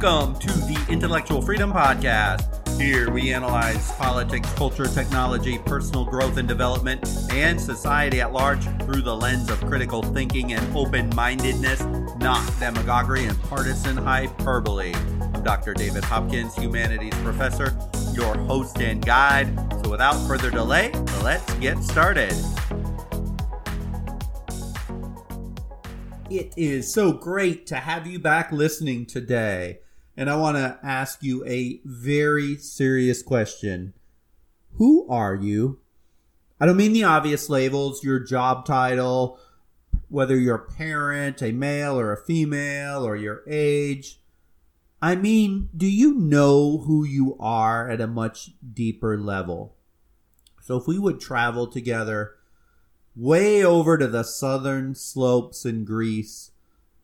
Welcome to the Intellectual Freedom Podcast. Here we analyze politics, culture, technology, personal growth and development, and society at large through the lens of critical thinking and open mindedness, not demagoguery and partisan hyperbole. I'm Dr. David Hopkins, humanities professor, your host and guide. So without further delay, let's get started. It is so great to have you back listening today. And I want to ask you a very serious question. Who are you? I don't mean the obvious labels, your job title, whether you're a parent, a male or a female, or your age. I mean, do you know who you are at a much deeper level? So if we would travel together way over to the southern slopes in Greece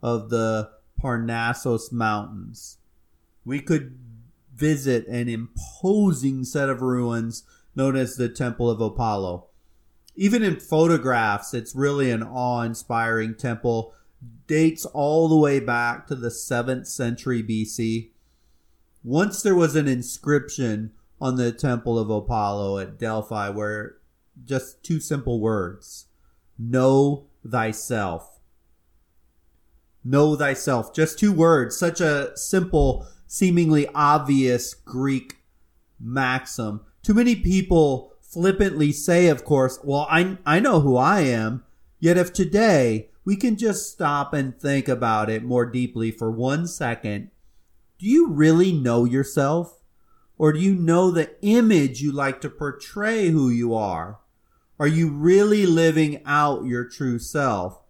of the Parnassus Mountains. We could visit an imposing set of ruins known as the Temple of Apollo. Even in photographs, it's really an awe inspiring temple. Dates all the way back to the 7th century BC. Once there was an inscription on the Temple of Apollo at Delphi where just two simple words Know thyself. Know thyself. Just two words. Such a simple, seemingly obvious Greek maxim. Too many people flippantly say, of course, well, I, I know who I am. Yet if today we can just stop and think about it more deeply for one second, do you really know yourself? Or do you know the image you like to portray who you are? Are you really living out your true self?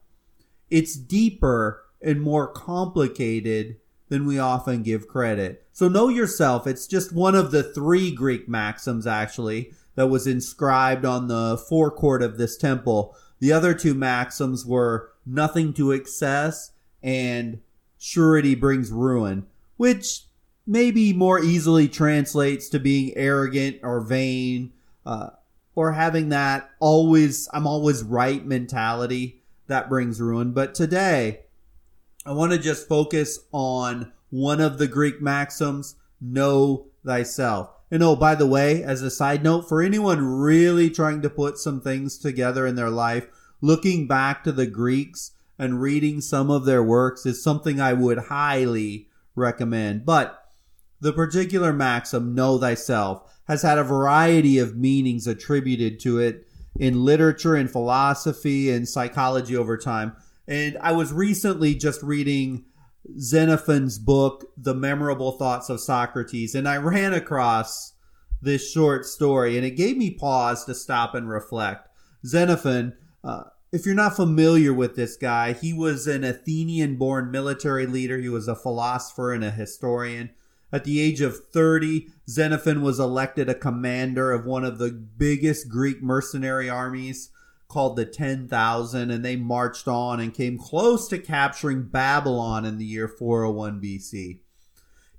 It's deeper and more complicated than we often give credit. So know yourself. It's just one of the three Greek maxims actually that was inscribed on the forecourt of this temple. The other two maxims were nothing to excess and surety brings ruin, which maybe more easily translates to being arrogant or vain, uh, or having that always, I'm always right mentality that brings ruin. But today, I want to just focus on one of the Greek maxims, know thyself. And oh, by the way, as a side note, for anyone really trying to put some things together in their life, looking back to the Greeks and reading some of their works is something I would highly recommend. But the particular maxim, know thyself, has had a variety of meanings attributed to it in literature and philosophy and psychology over time. And I was recently just reading Xenophon's book, The Memorable Thoughts of Socrates, and I ran across this short story and it gave me pause to stop and reflect. Xenophon, uh, if you're not familiar with this guy, he was an Athenian born military leader, he was a philosopher and a historian. At the age of 30, Xenophon was elected a commander of one of the biggest Greek mercenary armies called the 10,000, and they marched on and came close to capturing Babylon in the year 401 BC.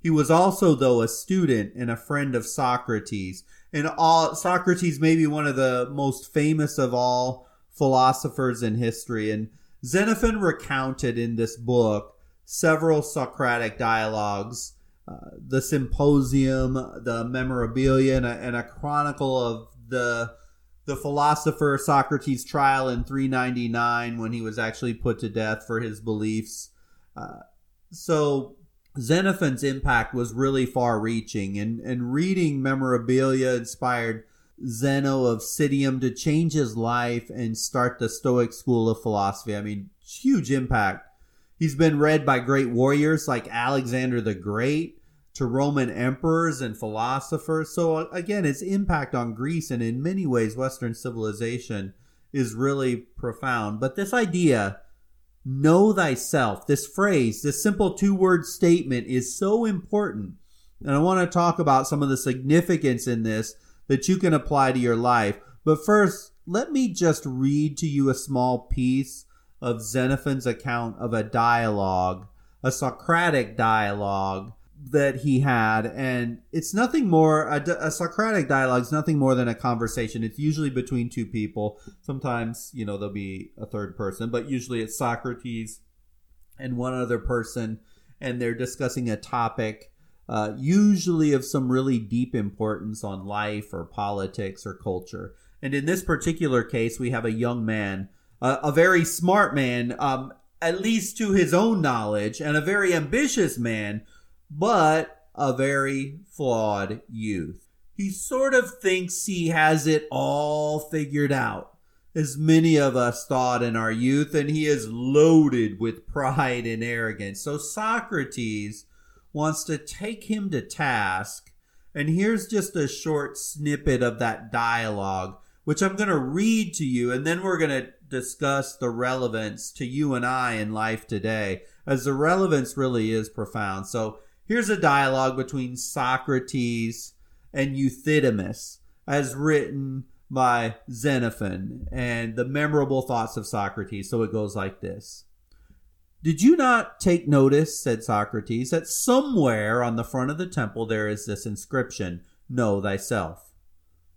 He was also, though, a student and a friend of Socrates. And all, Socrates may be one of the most famous of all philosophers in history. And Xenophon recounted in this book several Socratic dialogues uh, the symposium, the memorabilia, and a, and a, chronicle of the the philosopher Socrates' trial in 399 when he was actually put to death for his beliefs. Uh, so Xenophon's impact was really far-reaching, and and reading memorabilia inspired Zeno of Citium to change his life and start the Stoic school of philosophy. I mean, huge impact. He's been read by great warriors like Alexander the Great, to Roman emperors and philosophers. So uh, again, its impact on Greece and in many ways Western civilization is really profound. But this idea, know thyself, this phrase, this simple two word statement is so important. And I want to talk about some of the significance in this that you can apply to your life. But first, let me just read to you a small piece of Xenophon's account of a dialogue, a Socratic dialogue that he had, and it's nothing more. A, a Socratic dialogue is nothing more than a conversation. It's usually between two people. Sometimes, you know, there'll be a third person, but usually it's Socrates and one other person. and they're discussing a topic, uh, usually of some really deep importance on life or politics or culture. And in this particular case, we have a young man, uh, a very smart man, um, at least to his own knowledge, and a very ambitious man, but a very flawed youth. He sort of thinks he has it all figured out as many of us thought in our youth, and he is loaded with pride and arrogance. So Socrates wants to take him to task. And here's just a short snippet of that dialogue, which I'm going to read to you, and then we're going to discuss the relevance to you and I in life today, as the relevance really is profound. So here's a dialogue between Socrates and Euthydemus, as written by Xenophon and the memorable thoughts of Socrates. So it goes like this. Did you not take notice, said Socrates, that somewhere on the front of the temple there is this inscription, Know thyself?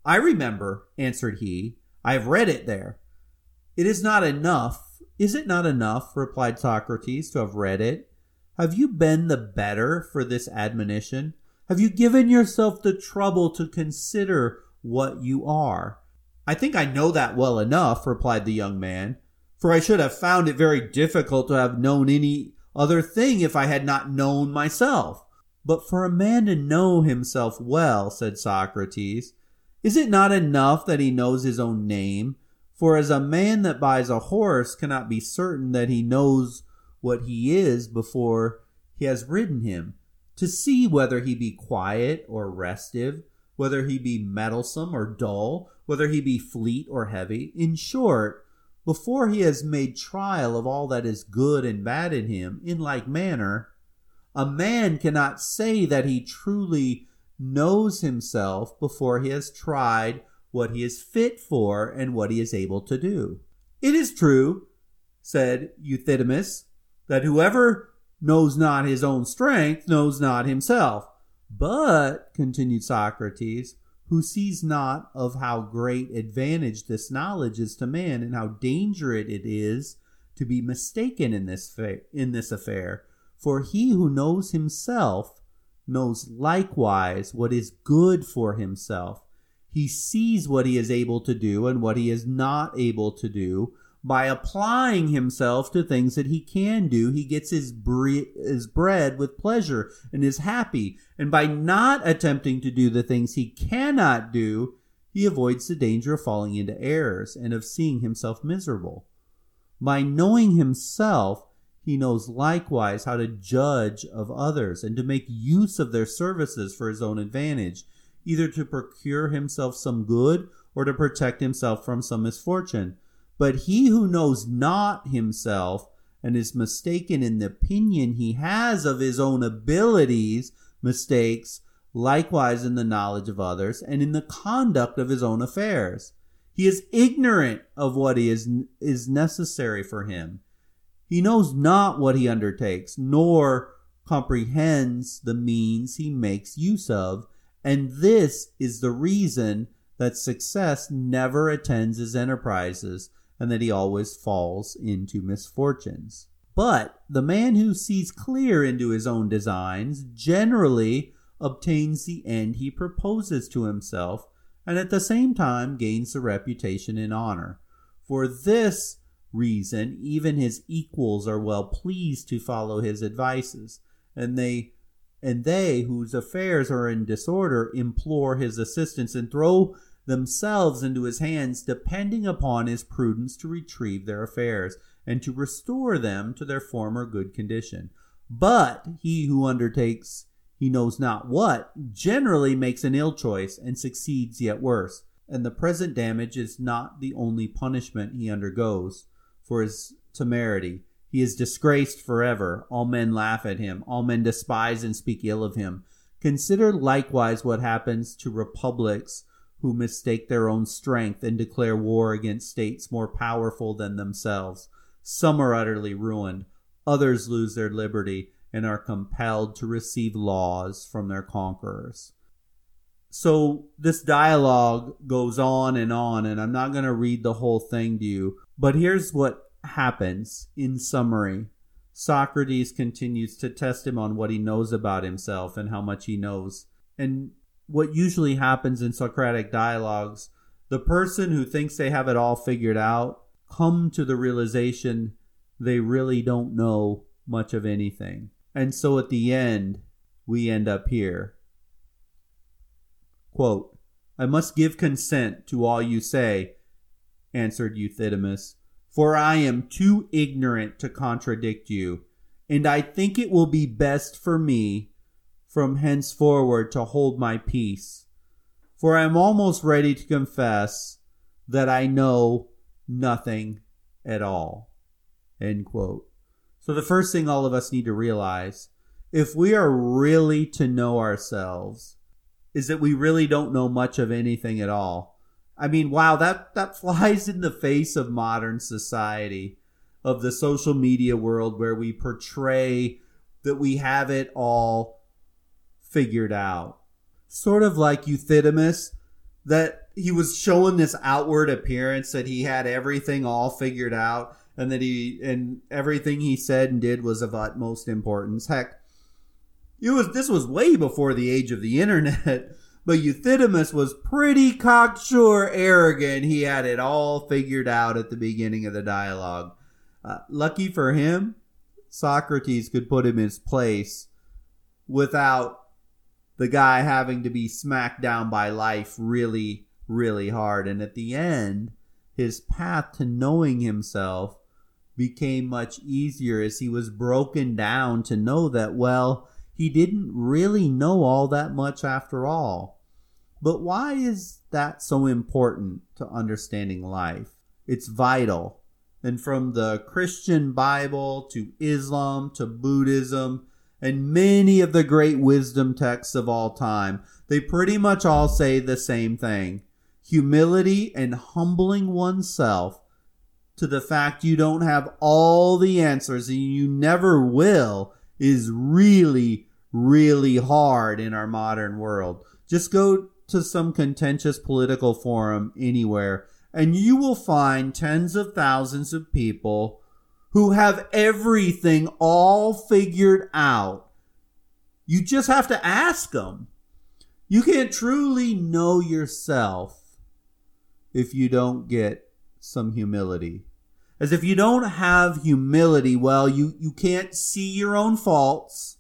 I remember, answered he. I have read it there. It is not enough. Is it not enough, replied Socrates, to have read it? Have you been the better for this admonition? Have you given yourself the trouble to consider what you are. I think I know that well enough, replied the young man, for I should have found it very difficult to have known any other thing if I had not known myself. But for a man to know himself well, said Socrates, is it not enough that he knows his own name? For as a man that buys a horse cannot be certain that he knows what he is before he has ridden him, to see whether he be quiet or restive, whether he be meddlesome or dull, whether he be fleet or heavy. In short, before he has made trial of all that is good and bad in him, in like manner, a man cannot say that he truly knows himself before he has tried what he is fit for and what he is able to do. It is true, said Euthydemus, that whoever knows not his own strength knows not himself. But, continued Socrates, who sees not of how great advantage this knowledge is to man and how dangerous it is to be mistaken in this fa- in this affair for he who knows himself knows likewise what is good for himself he sees what he is able to do and what he is not able to do by applying himself to things that he can do, he gets his, bre- his bread with pleasure and is happy. And by not attempting to do the things he cannot do, he avoids the danger of falling into errors and of seeing himself miserable. By knowing himself, he knows likewise how to judge of others and to make use of their services for his own advantage, either to procure himself some good or to protect himself from some misfortune. But he who knows not himself and is mistaken in the opinion he has of his own abilities, mistakes likewise in the knowledge of others and in the conduct of his own affairs. He is ignorant of what is, is necessary for him. He knows not what he undertakes, nor comprehends the means he makes use of, and this is the reason that success never attends his enterprises, and that he always falls into misfortunes. But the man who sees clear into his own designs generally obtains the end he proposes to himself, and at the same time gains the reputation and honor. For this reason, even his equals are well pleased to follow his advices, and they and they whose affairs are in disorder implore his assistance and throw themselves into his hands, depending upon his prudence to retrieve their affairs and to restore them to their former good condition. But he who undertakes he knows not what generally makes an ill choice and succeeds yet worse. And the present damage is not the only punishment he undergoes for his temerity. He is disgraced forever. All men laugh at him. All men despise and speak ill of him. Consider likewise what happens to republics who mistake their own strength and declare war against states more powerful than themselves. Some are utterly ruined, others lose their liberty and are compelled to receive laws from their conquerors. So this dialogue goes on and on, and I'm not going to read the whole thing to you, but here's what happens in summary. Socrates continues to test him on what he knows about himself and how much he knows. And what usually happens in Socratic dialogues, the person who thinks they have it all figured out come to the realization they really don't know much of anything. And so at the end, we end up here. Quote, I must give consent to all you say, answered Euthydemus, for I am too ignorant to contradict you, and I think it will be best for me from henceforward to hold my peace. For I am almost ready to confess that I know nothing at all. End quote. So the first thing all of us need to realize, if we are really to know ourselves, is that we really don't know much of anything at all. I mean, wow, that, that flies in the face of modern society, of the social media world where we portray that we have it all figured out. Sort of like Euthydemus, that he was showing this outward appearance that he had everything all figured out and that he and everything he said and did was of utmost importance. Heck, it was this was way before the age of the internet, but Euthydemus was pretty cocksure arrogant. He had it all figured out at the beginning of the dialogue. Uh, lucky for him, Socrates could put him in his place without the guy having to be smacked down by life really, really hard. And at the end, his path to knowing himself became much easier as he was broken down to know that, well, he didn't really know all that much after all. But why is that so important to understanding life? It's vital. And from the Christian Bible to Islam to Buddhism and many of the great wisdom texts of all time, they pretty much all say the same thing. Humility and humbling oneself to the fact you don't have all the answers and you never will is really, really hard in our modern world. Just go to some contentious political forum anywhere and you will find tens of thousands of people who have everything all figured out. You just have to ask them. You can't truly know yourself if you don't get some humility. As if you don't have humility, well, you, you can't see your own faults.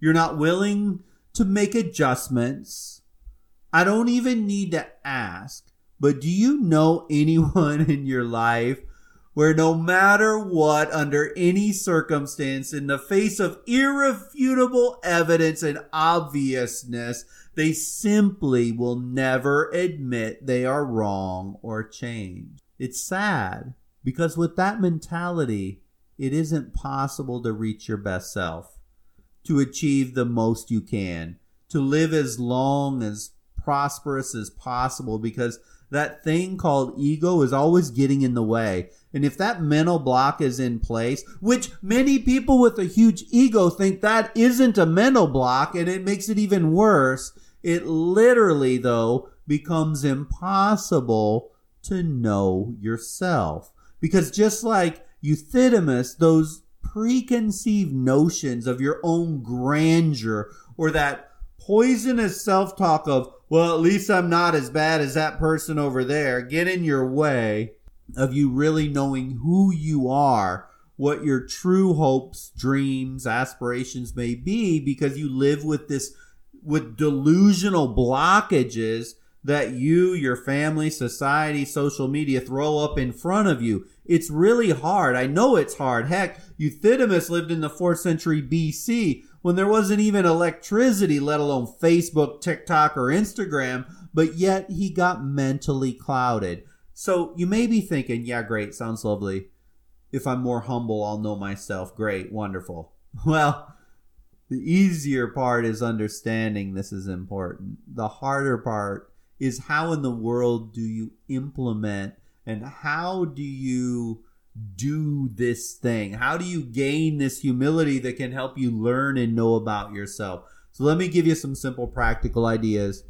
You're not willing to make adjustments. I don't even need to ask, but do you know anyone in your life where no matter what, under any circumstance, in the face of irrefutable evidence and obviousness, they simply will never admit they are wrong or change. It's sad because with that mentality, it isn't possible to reach your best self, to achieve the most you can, to live as long as prosperous as possible because that thing called ego is always getting in the way. And if that mental block is in place, which many people with a huge ego think that isn't a mental block and it makes it even worse, it literally, though, becomes impossible to know yourself. Because just like Euthydemus, those preconceived notions of your own grandeur or that poisonous self talk of, well, at least I'm not as bad as that person over there, get in your way of you really knowing who you are, what your true hopes, dreams, aspirations may be, because you live with this, with delusional blockages that you, your family, society, social media throw up in front of you. It's really hard. I know it's hard. Heck, Euthydemus lived in the 4th century BC when there wasn't even electricity, let alone Facebook, TikTok, or Instagram, but yet he got mentally clouded. So you may be thinking, yeah, great, sounds lovely. If I'm more humble, I'll know myself. Great, wonderful. Well, the easier part is understanding this is important. The harder part is how in the world do you implement and how do you do this thing? How do you gain this humility that can help you learn and know about yourself? So let me give you some simple practical ideas.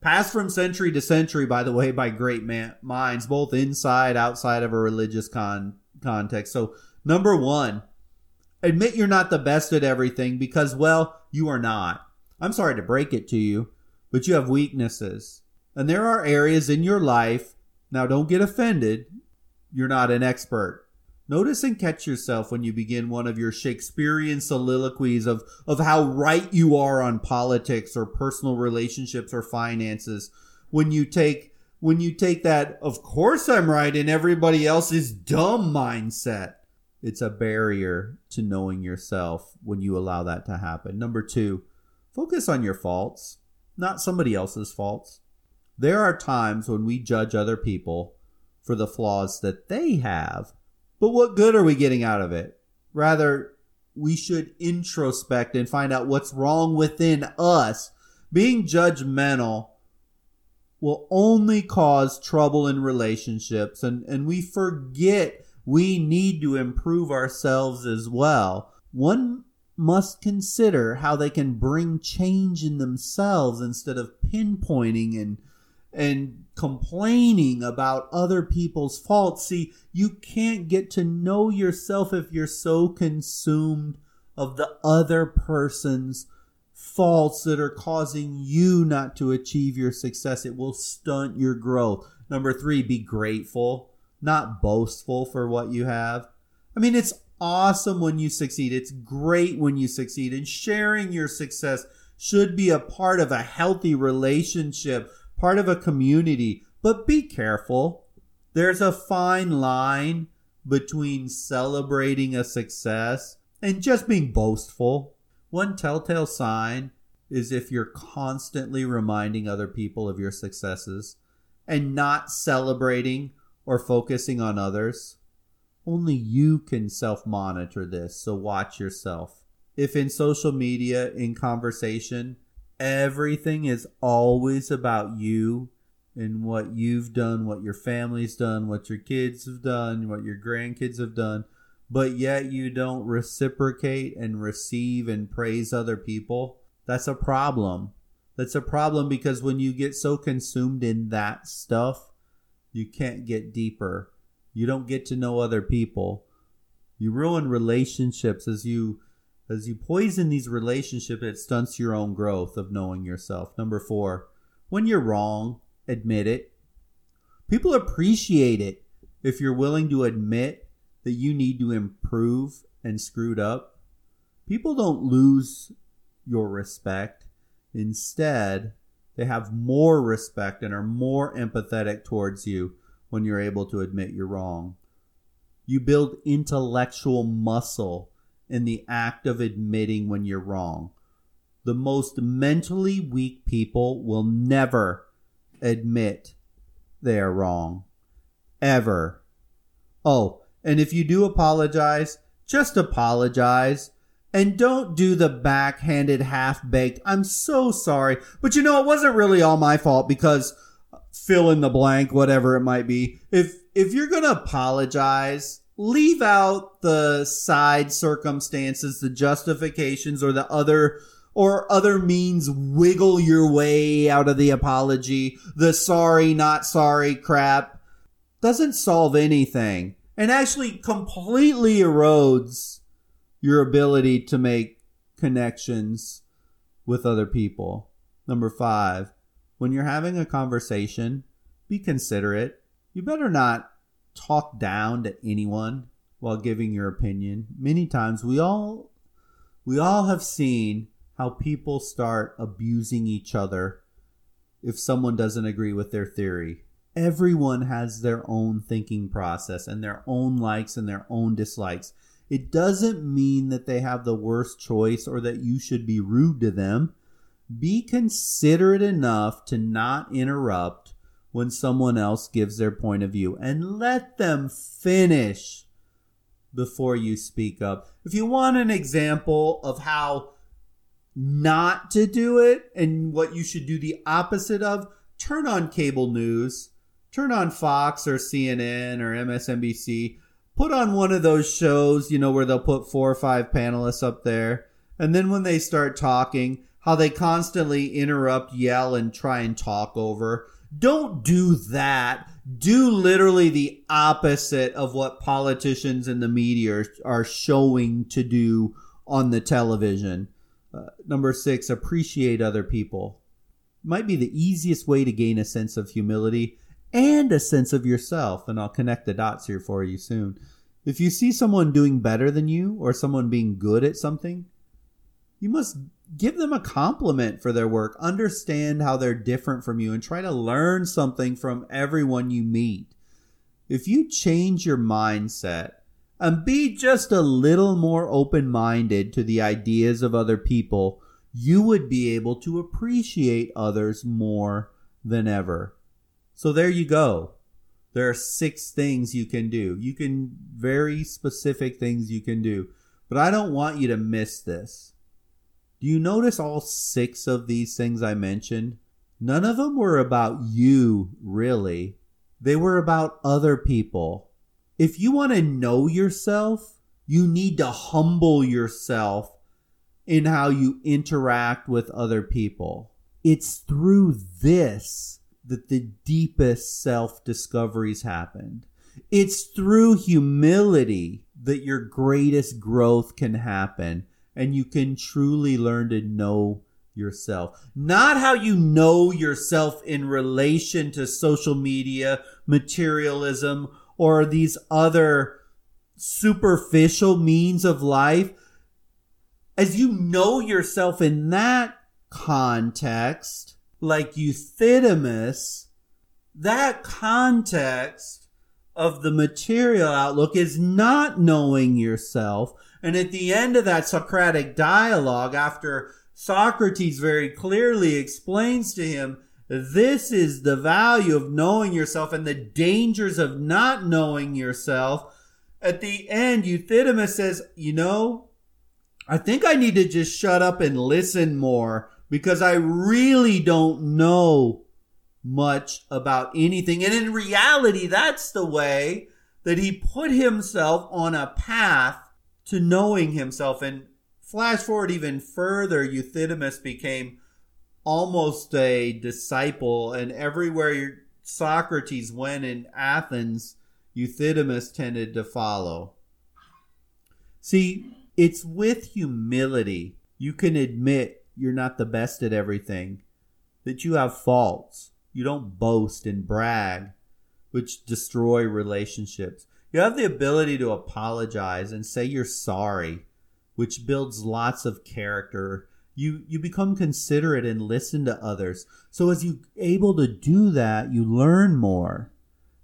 Passed from century to century, by the way, by great man- minds, both inside, outside of a religious con- context. So, number one, Admit you're not the best at everything because, well, you are not. I'm sorry to break it to you, but you have weaknesses. And there are areas in your life, now don't get offended, you're not an expert. Notice and catch yourself when you begin one of your Shakespearean soliloquies of, of how right you are on politics or personal relationships or finances. When you take when you take that, of course I'm right and everybody else is dumb mindset. It's a barrier to knowing yourself when you allow that to happen. Number two, focus on your faults, not somebody else's faults. There are times when we judge other people for the flaws that they have, but what good are we getting out of it? Rather, we should introspect and find out what's wrong within us. Being judgmental will only cause trouble in relationships and, and we forget we need to improve ourselves as well. One must consider how they can bring change in themselves instead of pinpointing and and complaining about other people's faults. See, you can't get to know yourself if you're so consumed of the other person's faults that are causing you not to achieve your success. It will stunt your growth. Number three, be grateful, not boastful for what you have. I mean, it's awesome when you succeed. It's great when you succeed. And sharing your success should be a part of a healthy relationship, part of a community. But be careful. There's a fine line between celebrating a success and just being boastful. One telltale sign is if you're constantly reminding other people of your successes and not celebrating or focusing on others. Only you can self monitor this, so watch yourself. If in social media, in conversation, everything is always about you and what you've done, what your family's done, what your kids have done, what your grandkids have done, but yet you don't reciprocate and receive and praise other people, that's a problem. That's a problem because when you get so consumed in that stuff, you can't get deeper. You don't get to know other people. You ruin relationships as you as you poison these relationships, it stunts your own growth of knowing yourself. Number four, when you're wrong, admit it. People appreciate it if you're willing to admit that you need to improve and screwed up, people don't lose your respect. Instead, they have more respect and are more empathetic towards you when you're able to admit you're wrong. You build intellectual muscle in the act of admitting when you're wrong. The most mentally weak people will never admit they are wrong. Ever. Oh, and if you do apologize, just apologize. And don't do the backhanded half baked, I'm so sorry. But you know, it wasn't really all my fault because fill in the blank, whatever it might be. If, if you're going to apologize, leave out the side circumstances, the justifications or the other or other means wiggle your way out of the apology. The sorry, not sorry crap doesn't solve anything and actually completely erodes your ability to make connections with other people. Number five, when you're having a conversation, be considerate. You better not talk down to anyone while giving your opinion. Many times we all we all have seen how people start abusing each other if someone doesn't agree with their theory everyone has their own thinking process and their own likes and their own dislikes. It doesn't mean that they have the worst choice or that you should be rude to them. Be considerate enough to not interrupt when someone else gives their point of view and let them finish before you speak up. If you want an example of how not to do it and what you should do the opposite of, turn on cable news turn on Fox or CNN or MSNBC, put on one of those shows, you know, where they'll put four or five panelists up there. And then when they start talking, how they constantly interrupt, yell, and try and talk over. Don't do that. Do literally the opposite of what politicians and the media are, showing to do on the television. Uh, number six, appreciate other people. Might be the easiest way to gain a sense of humility and a sense of yourself. And I'll connect the dots here for you soon. If you see someone doing better than you or someone being good at something, you must give them a compliment for their work. Understand how they're different from you and try to learn something from everyone you meet. If you change your mindset and be just a little more open minded to the ideas of other people, you would be able to appreciate others more than ever. So there you go. There are six things you can do. You can very specific things you can do. But I don't want you to miss this. Do you notice all six of these things I mentioned? None of them were about you, really. They were about other people. If you want to know yourself, you need to humble yourself in how you interact with other people. It's through this that the deepest self discoveries happened. It's through humility that your greatest growth can happen and you can truly learn to know yourself. Not how you know yourself in relation to social media, materialism, or these other superficial means of life. As you know yourself in that context, like Euthydemus, that context of the material outlook is not knowing yourself, and at the end of that Socratic dialogue, after Socrates very clearly explains to him, this is the value of knowing yourself and the dangers of not knowing yourself. At the end, Euthydemus says, you know, I think I need to just shut up and listen more because I really don't know much about anything. And in reality, that's the way that he put himself on a path to knowing himself. And flash forward even further, Euthydemus became almost a disciple, and everywhere Socrates went in Athens, Euthydemus tended to follow. See, it's with humility you can admit you're not the best at everything, that you have faults. You don't boast and brag, which destroy relationships. You have the ability to apologize and say you're sorry, which builds lots of character. You you become considerate and listen to others. So as you able to do that, you learn more.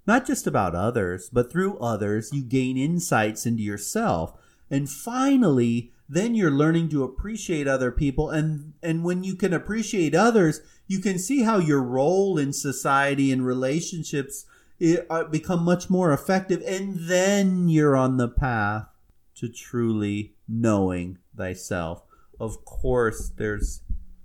Not just about others, but through others you gain insights into yourself. And finally, then you're learning to appreciate other people and and when you can appreciate others, you can see how your role in society and relationships it, uh, become much more effective, and then you're on the path to truly knowing thyself. Of course, there's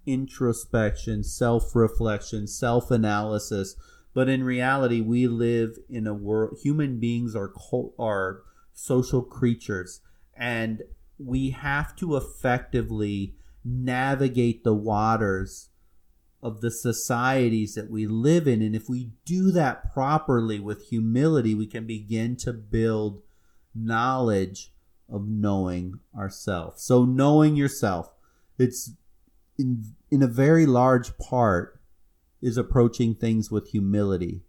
introspection, self reflection, self analysis, but in reality, we live in a world. Human beings are are social creatures, and we have to effectively navigate the waters of the societies that we live in. And if we do that properly with humility, we can begin to build knowledge of knowing ourselves. So knowing yourself, it's in, in a very large part is approaching things with humility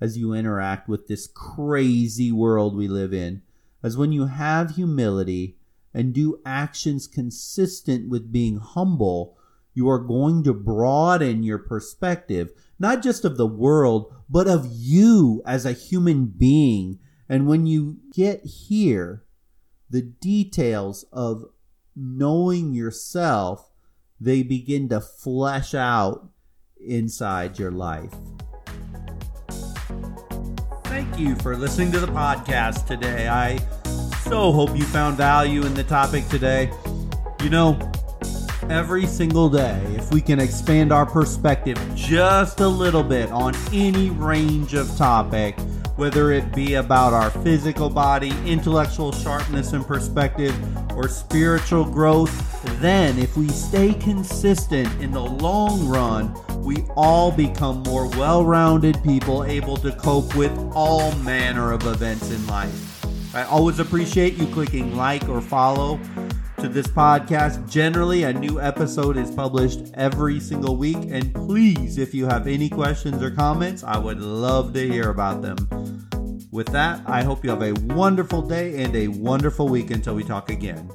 as you interact with this crazy world we live in. As when you have humility and do actions consistent with being humble, you are going to broaden your perspective, not just of the world, but of you as a human being. And when you get here, the details of knowing yourself, they begin to flesh out inside your life. Thank you for listening to the podcast today. I so hope you found value in the topic today. You know, every single day if we can expand our perspective just a little bit on any range of topic, whether it be about our physical body, intellectual sharpness and perspective, or spiritual growth, Then, if we stay consistent in the long run, we all become more well rounded people able to cope with all manner of events in life. I always appreciate you clicking like or follow to this podcast. Generally, a new episode is published every single week. And please, if you have any questions or comments, I would love to hear about them. With that, I hope you have a wonderful day and a wonderful week until we talk again.